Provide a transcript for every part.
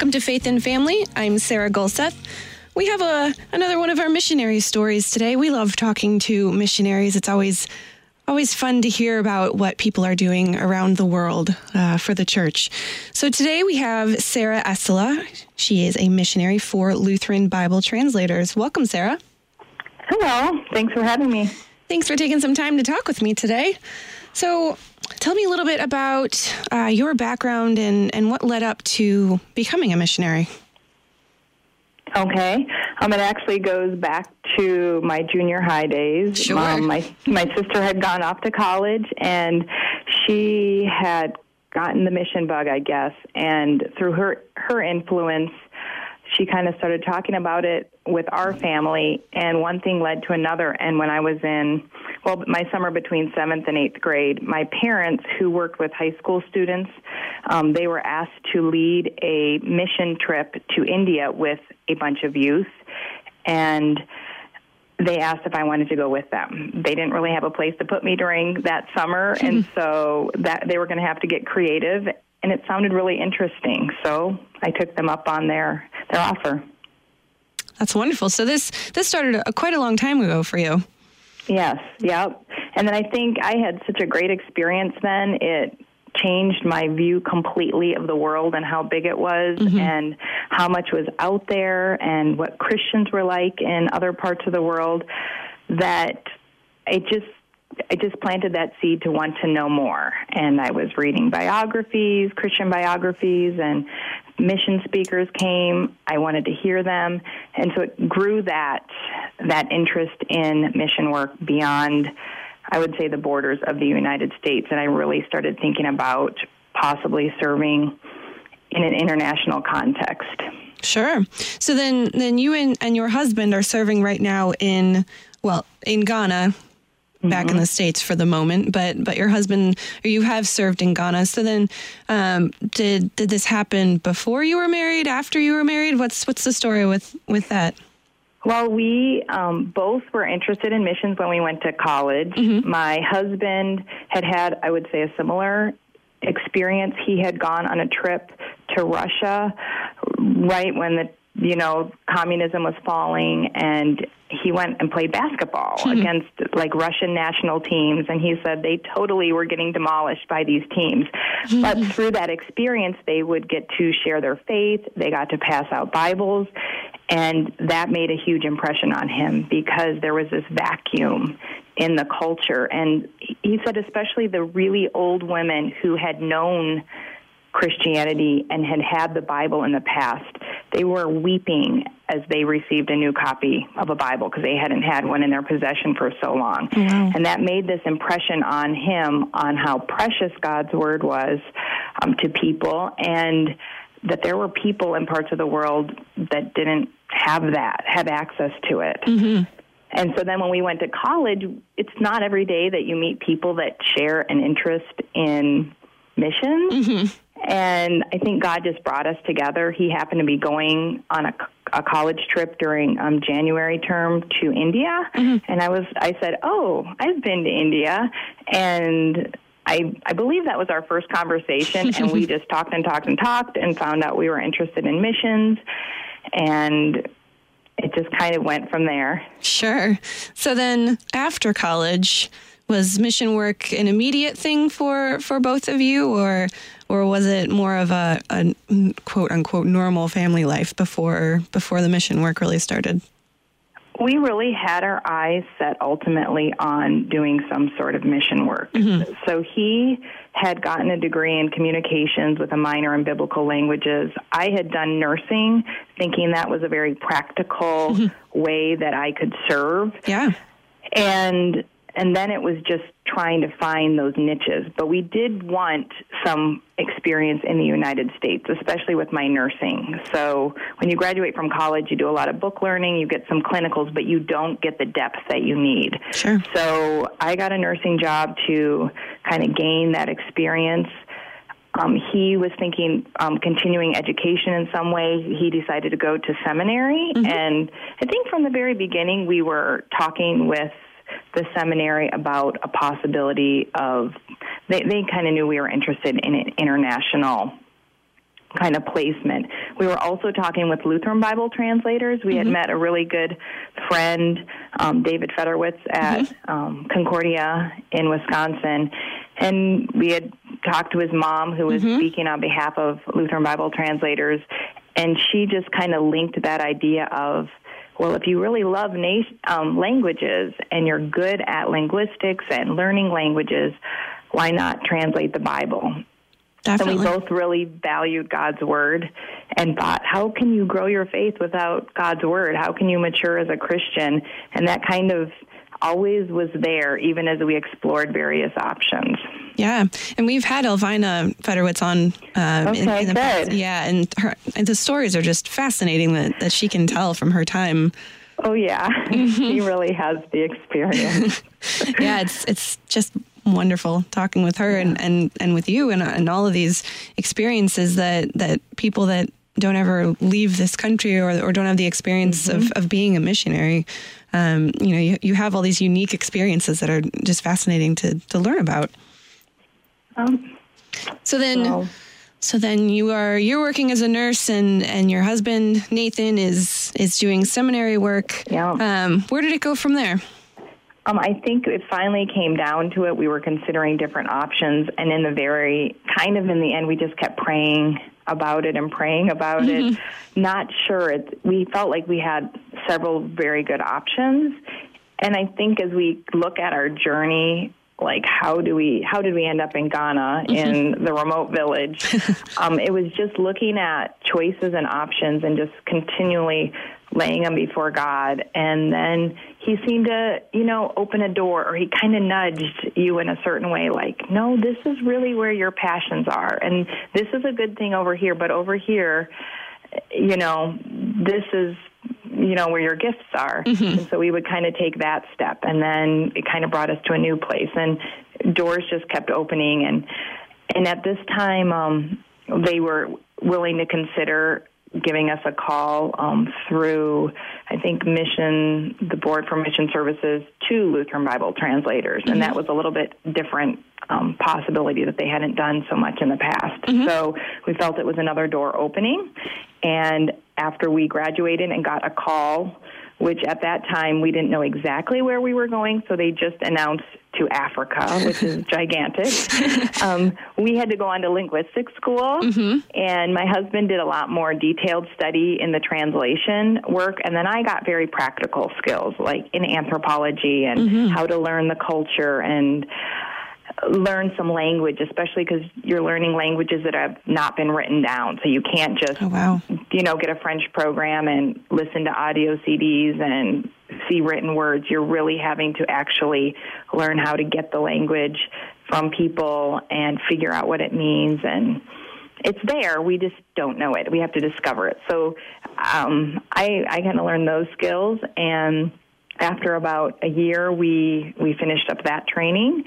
Welcome to Faith and Family. I'm Sarah Gulseth. We have a another one of our missionary stories today. We love talking to missionaries. It's always always fun to hear about what people are doing around the world uh, for the church. So today we have Sarah Esala. She is a missionary for Lutheran Bible Translators. Welcome, Sarah. Hello. Thanks for having me. Thanks for taking some time to talk with me today. So, tell me a little bit about uh, your background and, and what led up to becoming a missionary. Okay. Um, it actually goes back to my junior high days. Sure. Um, my my sister had gone off to college, and she had gotten the mission bug, I guess. And through her her influence, she kind of started talking about it with our family, and one thing led to another. And when I was in, well, my summer between seventh and eighth grade, my parents, who worked with high school students, um, they were asked to lead a mission trip to India with a bunch of youth, and they asked if I wanted to go with them. They didn't really have a place to put me during that summer, and so that they were going to have to get creative. And it sounded really interesting, so I took them up on their their offer. That's wonderful. So this this started a, quite a long time ago for you. Yes, yep. And then I think I had such a great experience then. It changed my view completely of the world and how big it was mm-hmm. and how much was out there and what Christians were like in other parts of the world that it just I just planted that seed to want to know more. And I was reading biographies, Christian biographies, and mission speakers came. I wanted to hear them, and so it grew that that interest in mission work beyond, I would say, the borders of the United States. And I really started thinking about possibly serving in an international context. Sure. So then then you and, and your husband are serving right now in well, in Ghana, back in the states for the moment, but but your husband or you have served in Ghana. So then um, did did this happen before you were married, after you were married? What's what's the story with with that? Well, we um, both were interested in missions when we went to college. My husband had had, I would say, a similar experience. He had gone on a trip to Russia right when the you know communism was falling, and he went and played basketball hmm. against like Russian national teams, and he said they totally were getting demolished by these teams. Hmm. But through that experience, they would get to share their faith. They got to pass out Bibles, and that made a huge impression on him because there was this vacuum in the culture. And he said, especially the really old women who had known Christianity and had had the Bible in the past, they were weeping as they received a new copy of a Bible because they hadn't had one in their possession for so long. And that made this impression on him on how precious God's Word was um, to people and that there were people in parts of the world that didn't have that, have access to it. And so then when we went to college, it's not every day that you meet people that share an interest in missions. And I think God just brought us together. He happened to be going on a, a college trip during um, January term to India, and I was I said, "Oh, I've been to India," and I I believe that was our first conversation, and we just talked and talked and talked, and found out we were interested in missions, and it just kind of went from there. Sure. So then after college, was mission work an immediate thing for for both of you or or was it more of a, a quote unquote normal family life before before the mission work really started? We really had our eyes set ultimately on doing some sort of mission work. Mm-hmm. So he had gotten a degree in communications with a minor in biblical languages. I had done nursing, thinking that was a very practical mm-hmm. way that I could serve. Yeah. and and then it was just trying to find those niches. But we did want some experience in the united states especially with my nursing. So when you graduate from college you do a lot of book learning you get some clinicals but you don't get the depth that you need. Sure. so i got a nursing job to kind of gain that experience. Um, he was thinking um, continuing education in some way. He decided to go to seminary, and I think from the very beginning we were talking with the seminary about a possibility of. They, they kind of knew we were interested in an international kind of placement. We were also talking with Lutheran Bible translators. We mm-hmm. had met a really good friend, um, David Federwitz at mm-hmm. um, Concordia in Wisconsin, and we had talked to his mom, who was mm-hmm. speaking on behalf of Lutheran Bible translators, and she just kind of linked that idea of well, if you really love na- um, languages and you're good at linguistics and learning languages, why not translate the Bible? Definitely. And we both really valued God's word and thought, how can you grow your faith without God's word? How can you mature as a Christian? And that kind of always was there, even as we explored various options. Yeah, and we've had Elvina Federwitz on. Um, okay, in, in the good. Past. Yeah, and her and the stories are just fascinating that, that she can tell from her time. Oh yeah, mm-hmm. she really has the experience. yeah, it's it's just wonderful talking with her yeah. and, and, and with you and, and all of these experiences that, that people that don't ever leave this country or, or don't have the experience mm-hmm. of, of being a missionary. Um, you know, you, you have all these unique experiences that are just fascinating to, to learn about. Um, so then, well, so then you are you're working as a nurse, and and your husband Nathan is is doing seminary work. Yeah. Um, where did it go from there? Um, I think it finally came down to it. We were considering different options, and in the very kind of in the end, we just kept praying about it and praying about mm-hmm. it. Not sure. It, we felt like we had several very good options, and I think as we look at our journey like how do we how did we end up in Ghana mm-hmm. in the remote village? um, it was just looking at choices and options and just continually laying them before God. And then he seemed to, you know, open a door or he kind of nudged you in a certain way, like, no, this is really where your passions are. And this is a good thing over here, but over here, you know, this is you know where your gifts are mm-hmm. and so we would kind of take that step and then it kind of brought us to a new place and doors just kept opening and and at this time um they were willing to consider giving us a call um, through, I think, mission, the Board for Mission Services to Lutheran Bible translators. Mm-hmm. And that was a little bit different um, possibility that they hadn't done so much in the past. Mm-hmm. So we felt it was another door opening. And after we graduated and got a call, which at that time we didn't know exactly where we were going, so they just announced to Africa, which is gigantic. Um, we had to go on to linguistic school, mm-hmm. and my husband did a lot more detailed study in the translation work, and then I got very practical skills, like in anthropology and mm-hmm. how to learn the culture and learn some language, especially because you're learning languages that have not been written down. So you can't just, oh, wow. you know, get a French program and listen to audio CDs and see written words. You're really having to actually learn how to get the language from people and figure out what it means. And it's there. We just don't know it. We have to discover it. So um, I, I kind of learned those skills and after about a year we we finished up that training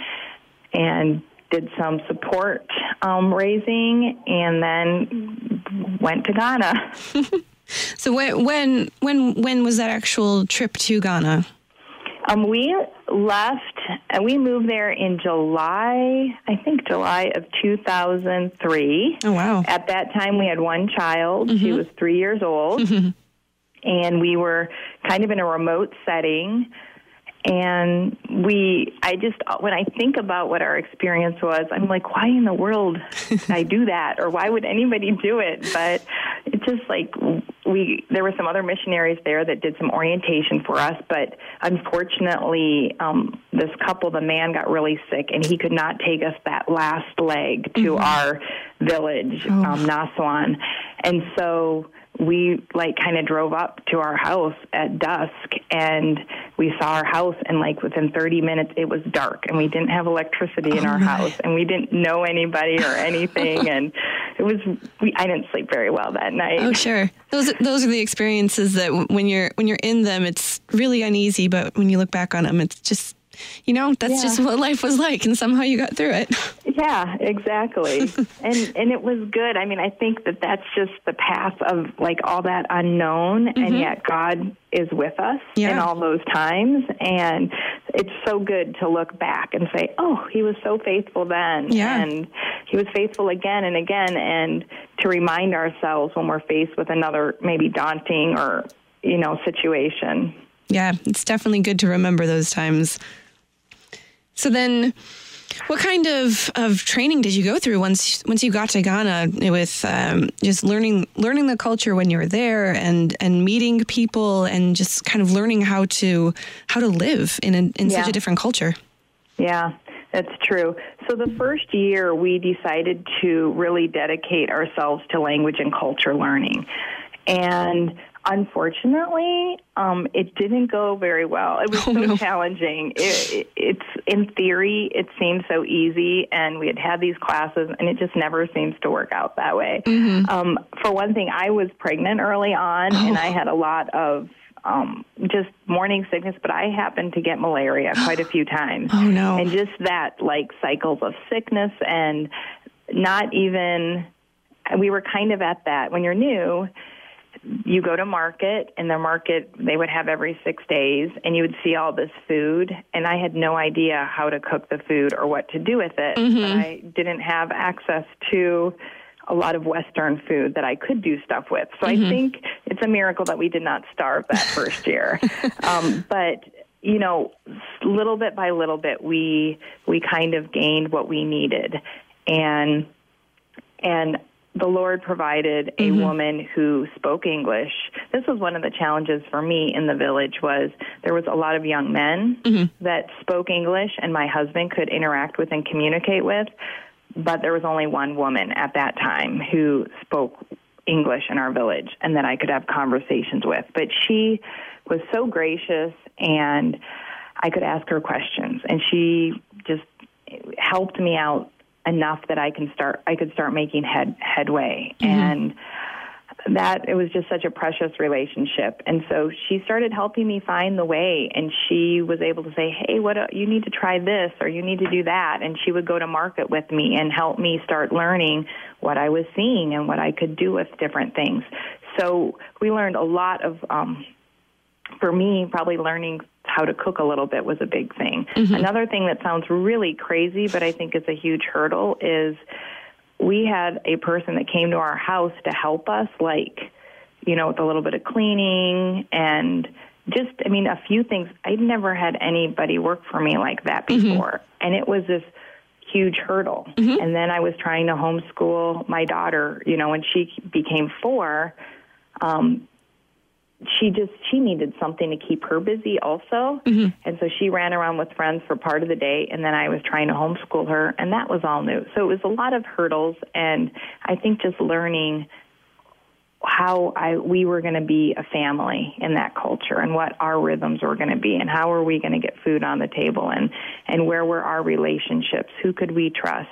and did some support um, raising, and then went to Ghana. so when when when when was that actual trip to Ghana? Um, we left and we moved there in July, I think July of 2003. Oh, wow. At that time, we had one child. Mm-hmm. She was three years old. Mm-hmm. And we were kind of in a remote setting and we i just when i think about what our experience was i'm like why in the world did i do that or why would anybody do it but it's just like we there were some other missionaries there that did some orientation for us but unfortunately um this couple the man got really sick and he could not take us that last leg to mm-hmm. our village oh. um Naswan and so we like kind of drove up to our house at dusk and we saw our house and like within 30 minutes it was dark and we didn't have electricity in oh our my. house and we didn't know anybody or anything and it was we I didn't sleep very well that night. Oh sure. Those those are the experiences that when you're when you're in them it's really uneasy but when you look back on them it's just you know that's yeah. just what life was like and somehow you got through it yeah exactly and and it was good i mean i think that that's just the path of like all that unknown mm-hmm. and yet god is with us yeah. in all those times and it's so good to look back and say oh he was so faithful then yeah. and he was faithful again and again, and to remind ourselves when we're faced with another maybe daunting or you know situation. Yeah, it's definitely good to remember those times. So then, what kind of, of training did you go through once once you got to Ghana with um, just learning learning the culture when you were there and and meeting people and just kind of learning how to how to live in a, in yeah. such a different culture? Yeah, that's true. So the first year we decided to really dedicate ourselves to language and culture learning. And Unfortunately, um, it didn't go very well. It was oh, so no. challenging. It, it, it's in theory, it seemed so easy, and we had had these classes, and it just never seems to work out that way. Mm-hmm. Um, for one thing, I was pregnant early on, oh. and I had a lot of um, just morning sickness, but I happened to get malaria quite a few times. Oh no! And just that, like cycles of sickness, and not even. We were kind of at that when you're new you go to market and the market they would have every six days and you would see all this food and i had no idea how to cook the food or what to do with it mm-hmm. but i didn't have access to a lot of western food that i could do stuff with so mm-hmm. i think it's a miracle that we did not starve that first year um, but you know little bit by little bit we we kind of gained what we needed and and the Lord provided a mm-hmm. woman who spoke English. This was one of the challenges for me in the village was there was a lot of young men mm-hmm. that spoke English and my husband could interact with and communicate with, but there was only one woman at that time who spoke English in our village and that I could have conversations with. But she was so gracious and I could ask her questions and she just helped me out enough that I can start I could start making head headway. Mm-hmm. and that it was just such a precious relationship. And so she started helping me find the way and she was able to say hey what uh, you need to try this or you need to do that. And she would go to market with me and help me start learning what I was seeing and what I could do with different things. So we learned a lot of um for me probably learning how to cook a little bit was a big thing. Mm-hmm. Another thing that sounds really crazy, but I think is a huge hurdle, is we had a person that came to our house to help us, like, you know, with a little bit of cleaning and just, I mean, a few things. I'd never had anybody work for me like that mm-hmm. before. Mm-hmm. And it was this huge hurdle. Mm-hmm. And then I was trying to homeschool my daughter, you know, when she became four. Um, she just she needed something to keep her busy also. Mm-hmm. and so she ran around with friends for part of the day and then i was trying to homeschool her and that was all new. So it was a lot of hurdles and i think just learning how I, we were going to be a family in that culture and what our rhythms were going to be and how are we going to get food on the table and and where were our relationships? Who could we trust?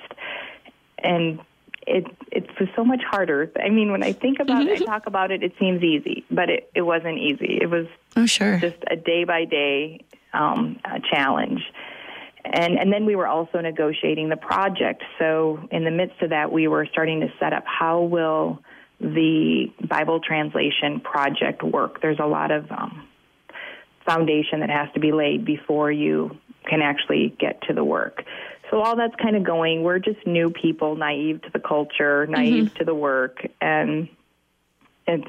And it it was so much harder. I mean, when I think about it, I talk about it, it seems easy, but it it wasn't easy. It was oh sure just a day by day um, challenge. And and then we were also negotiating the project. So in the midst of that, we were starting to set up how will the Bible translation project work. There's a lot of um, foundation that has to be laid before you can actually get to the work. So all that's kind of going. We're just new people, naive to the culture, naive mm-hmm. to the work, and it's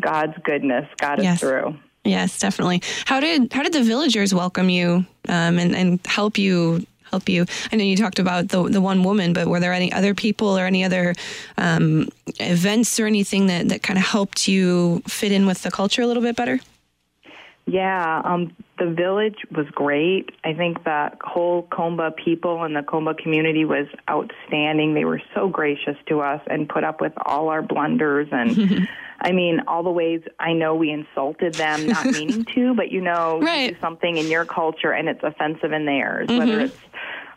God's goodness got yes. us through. Yes, definitely. How did how did the villagers welcome you um, and and help you help you? I know you talked about the the one woman, but were there any other people or any other um, events or anything that that kind of helped you fit in with the culture a little bit better? Yeah, um, the village was great. I think the whole Komba people and the Komba community was outstanding. They were so gracious to us and put up with all our blunders and I mean all the ways I know we insulted them, not meaning to, but you know, right. you something in your culture and it's offensive in theirs, mm-hmm. whether it's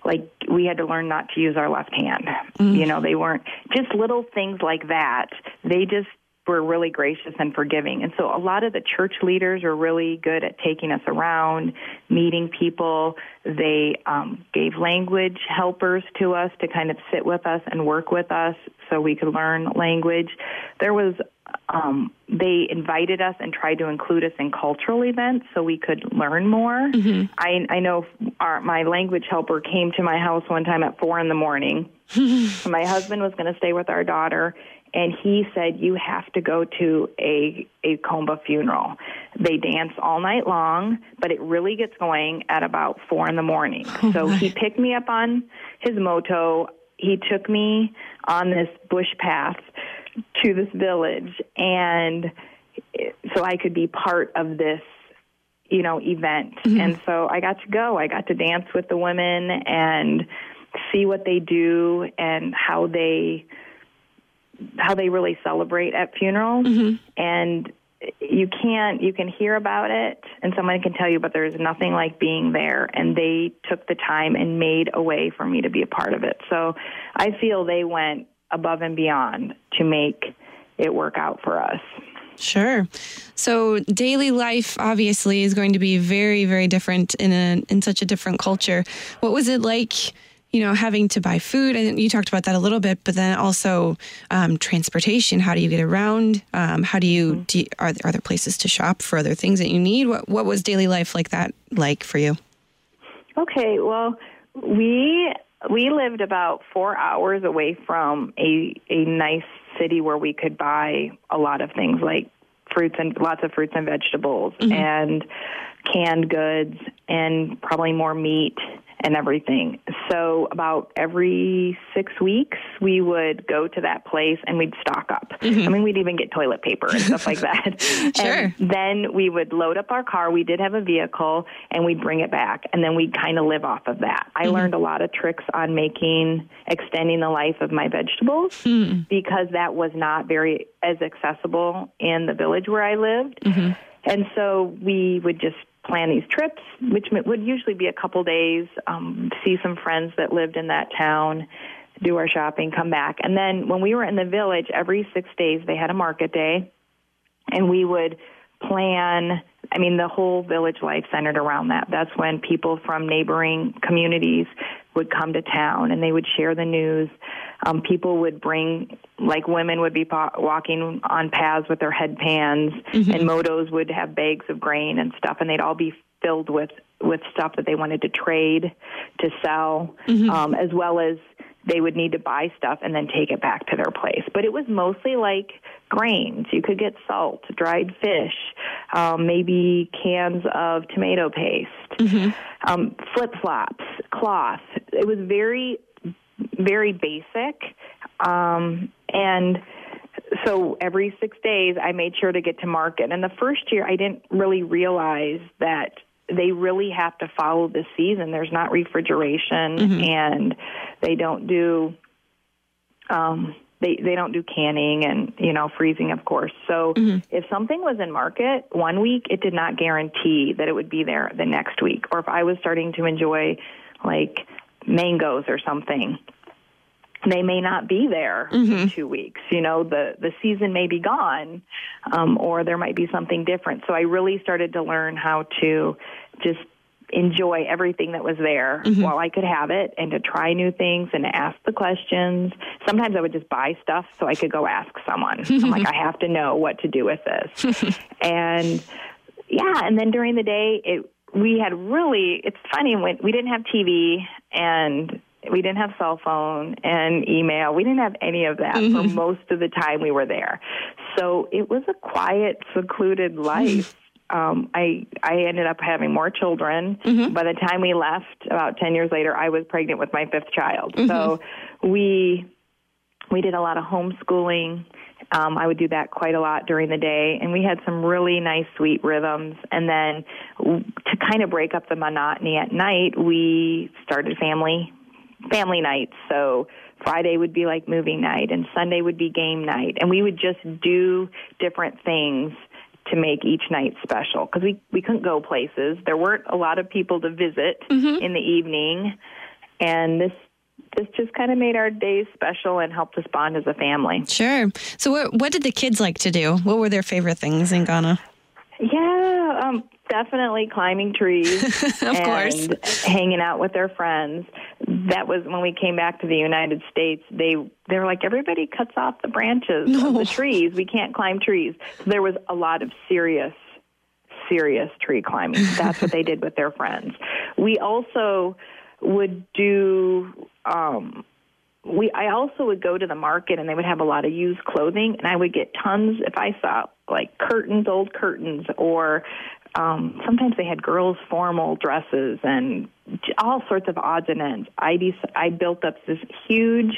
like we had to learn not to use our left hand. Mm-hmm. You know, they weren't just little things like that. They just were really gracious and forgiving. And so a lot of the church leaders were really good at taking us around, meeting people. They um, gave language helpers to us to kind of sit with us and work with us so we could learn language. There was um, they invited us and tried to include us in cultural events so we could learn more. Mm-hmm. I, I know our, my language helper came to my house one time at four in the morning. my husband was going to stay with our daughter, and he said you have to go to a a komba funeral. They dance all night long but it really gets going at about four in the morning. Oh so my. he picked me up on his moto. He took me on this bush path to this village. And so I could be part of this you know event. Mm-hmm. and so I got to go. I got to dance with the women and see what they do and how they how they really celebrate at funerals mm-hmm. and you can't you can hear about it and someone can tell you but there's nothing like being there and they took the time and made a way for me to be a part of it so i feel they went above and beyond to make it work out for us Sure. So daily life obviously is going to be very, very different in a in such a different culture. What was it like you know, having to buy food. And you talked about that a little bit, but then also um, transportation. How do you get around? Um, how do you, mm-hmm. do you, are, are there places to shop for other things that you need? What, what was daily life like that like for you? Okay, well, we we lived about four hours away from a a nice city where we could buy a lot of things like fruits and lots of fruits and vegetables mm-hmm. and canned goods and probably more meat and everything. So about every six weeks, we would go to that place and we'd stock up. Mm-hmm. I mean, we'd even get toilet paper and stuff like that. sure. And then we would load up our car. We did have a vehicle, and we'd bring it back, and then we'd kind of live off of that. I mm-hmm. learned a lot of tricks on making extending the life of my vegetables mm-hmm. because that was not very as accessible in the village where I lived. Mm-hmm. And so we would just plan these trips, which would usually be a couple days, um, see some friends that lived in that town, do our shopping, come back. And then when we were in the village, every six days they had a market day, and we would plan. I mean, the whole village life centered around that. That's when people from neighboring communities would come to town and they would share the news. Um, people would bring, like women would be po- walking on paths with their headbands, mm-hmm. and motos would have bags of grain and stuff, and they'd all be filled with with stuff that they wanted to trade, to sell, mm-hmm. um, as well as they would need to buy stuff and then take it back to their place. But it was mostly like grains. You could get salt, dried fish, um, maybe cans of tomato paste, mm-hmm. um, flip flops, cloth. It was very, very basic. Um, and so every six days, I made sure to get to market. And the first year, I didn't really realize that they really have to follow the season. There's not refrigeration, mm-hmm. and they don't do um, they they don't do canning and you know freezing, of course. So mm-hmm. if something was in market one week, it did not guarantee that it would be there the next week. Or if I was starting to enjoy like mangoes or something, they may not be there mm-hmm. in two weeks. You know, the the season may be gone, um, or there might be something different. So I really started to learn how to just enjoy everything that was there mm-hmm. while I could have it and to try new things and to ask the questions. Sometimes I would just buy stuff so I could go ask someone. I'm like, I have to know what to do with this. and yeah, and then during the day, it we had really it's funny when we didn't have TV and we didn't have cell phone and email. We didn't have any of that mm-hmm. for most of the time we were there. So it was a quiet, secluded life um, I I ended up having more children. Mm-hmm. By the time we left, about ten years later, I was pregnant with my fifth child. Mm-hmm. So we we did a lot of homeschooling. Um, I would do that quite a lot during the day, and we had some really nice, sweet rhythms. And then to kind of break up the monotony at night, we started family family nights. So Friday would be like movie night, and Sunday would be game night, and we would just do different things to make each night special because we we couldn't go places. There weren't a lot of people to visit mm-hmm. in the evening, and this this just kind of made our days special and helped us bond as a family. Sure. So, what what did the kids like to do? What were their favorite things in Ghana? Yeah, um, definitely climbing trees of course hanging out with their friends that was when we came back to the United States. They they were like everybody cuts off the branches no. of the trees. We can't climb trees. So there was a lot of serious serious tree climbing. That's what they did with their friends. We also would do um we I also would go to the market and they would have a lot of used clothing and I would get tons if I saw like curtains, old curtains or um sometimes they had girls formal dresses and all sorts of odds and ends. I de- I built up this huge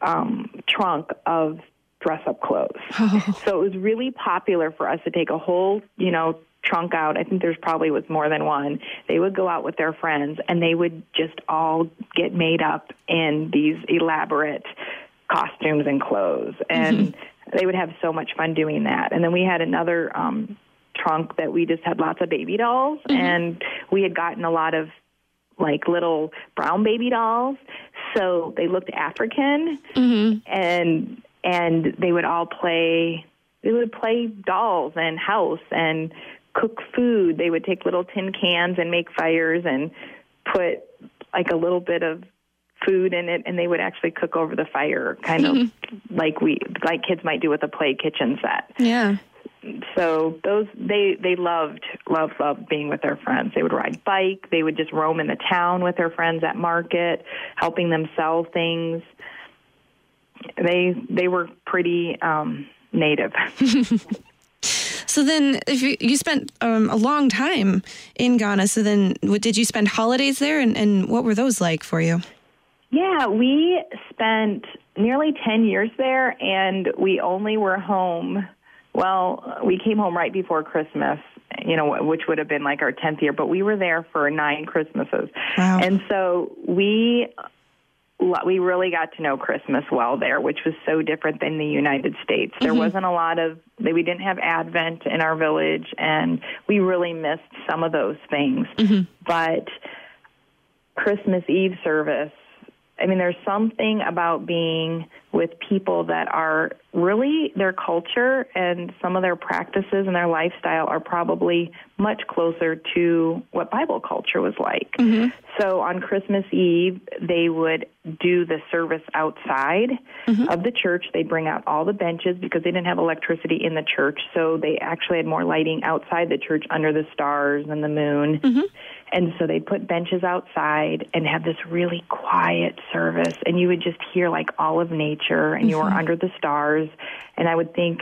um trunk of dress up clothes. Oh. So it was really popular for us to take a whole, you know, trunk out. I think there's probably was more than one. They would go out with their friends and they would just all get made up in these elaborate costumes and clothes. And mm-hmm. they would have so much fun doing that. And then we had another um trunk that we just had lots of baby dolls mm-hmm. and we had gotten a lot of like little brown baby dolls. So they looked African mm-hmm. and and they would all play they would play dolls and house and cook food. They would take little tin cans and make fires and put like a little bit of food in it and they would actually cook over the fire kind of like we like kids might do with a play kitchen set. Yeah. So those they they loved loved loved being with their friends. They would ride bike, they would just roam in the town with their friends at market, helping them sell things. They they were pretty um native. So then, if you, you spent um, a long time in Ghana, so then what, did you spend holidays there, and, and what were those like for you? Yeah, we spent nearly 10 years there, and we only were home. Well, we came home right before Christmas, you know, which would have been like our 10th year, but we were there for nine Christmases. Wow. And so we we really got to know Christmas well there, which was so different than the United States. There mm-hmm. wasn't a lot of we didn't have Advent in our village, and we really missed some of those things. Mm-hmm. But Christmas Eve service I mean, there's something about being with people that are really their culture and some of their practices and their lifestyle are probably much closer to what Bible culture was like. Mm-hmm. So on Christmas Eve, they would do the service outside mm-hmm. of the church. They bring out all the benches because they didn't have electricity in the church, so they actually had more lighting outside the church under the stars and the moon. Mm-hmm. And so they'd put benches outside and have this really quiet service. And you would just hear like all of nature and you were mm-hmm. under the stars. And I would think,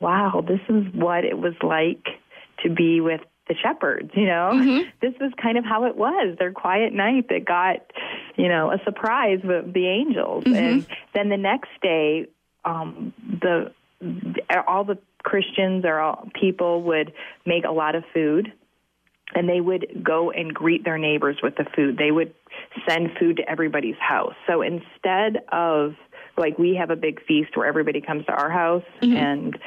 wow, this is what it was like to be with the shepherds, you know? Mm-hmm. This was kind of how it was, their quiet night that got, you know, a surprise with the angels. Mm-hmm. And then the next day, um, the all the Christians or all people would make a lot of food and they would go and greet their neighbors with the food. They would send food to everybody's house. So instead of like we have a big feast where everybody comes to our house mm-hmm. and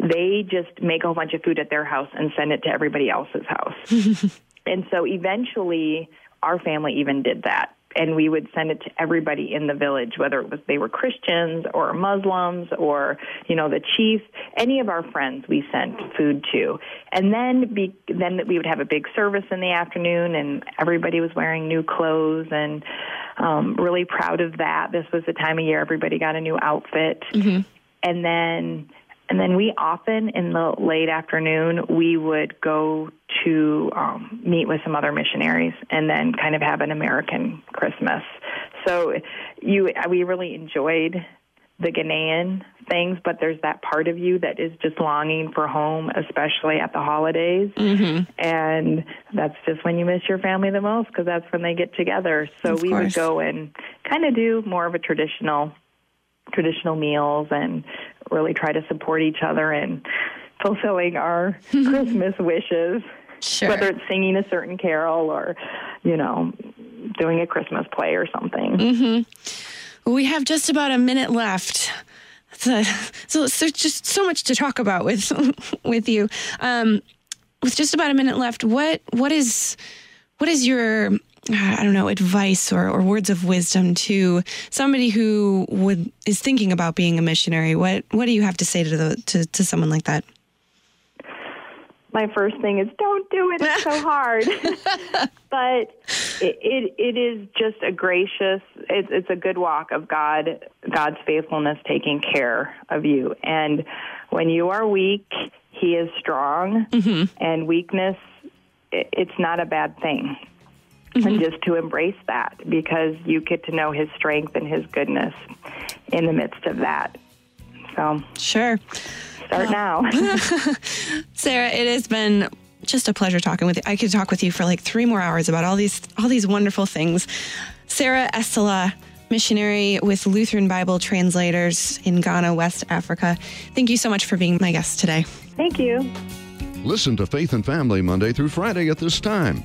they just make a whole bunch of food at their house and send it to everybody else's house. and so eventually our family even did that and we would send it to everybody in the village, whether it was they were Christians or Muslims or you know the chief, any of our friends we sent food to, and then be, then we would have a big service in the afternoon, and everybody was wearing new clothes and um, really proud of that. This was the time of year everybody got a new outfit, mm-hmm. and then and then we often in the late afternoon we would go to um, meet with some other missionaries and then kind of have an American Christmas. So you we really enjoyed the Ghanaian things, but there's that part of you that is just longing for home, especially at the holidays. Mm-hmm. And that's just when you miss your family the most because that's when they get together. So of we course. would go and kind of do more of a traditional traditional meals and really try to support each other in fulfilling our Christmas wishes. Sure. Whether it's singing a certain carol or, you know, doing a Christmas play or something. Mm-hmm. We have just about a minute left. So, so, there's just so much to talk about with with you. Um, with just about a minute left, what what is what is your I don't know, advice or, or words of wisdom to somebody who would is thinking about being a missionary? What what do you have to say to the to, to someone like that? my first thing is don't do it. It's so hard. but it, it, it is just a gracious. It's it's a good walk of God, God's faithfulness taking care of you. And when you are weak, He is strong, mm-hmm. and weakness, it, it's not a bad thing. Mm-hmm. And just to embrace that because you get to know His strength and His goodness in the midst of that. So sure start now. Sarah, it has been just a pleasure talking with you. I could talk with you for like three more hours about all these all these wonderful things. Sarah Esala, missionary with Lutheran Bible translators in Ghana, West Africa. Thank you so much for being my guest today. Thank you. Listen to Faith and Family Monday through Friday at this time.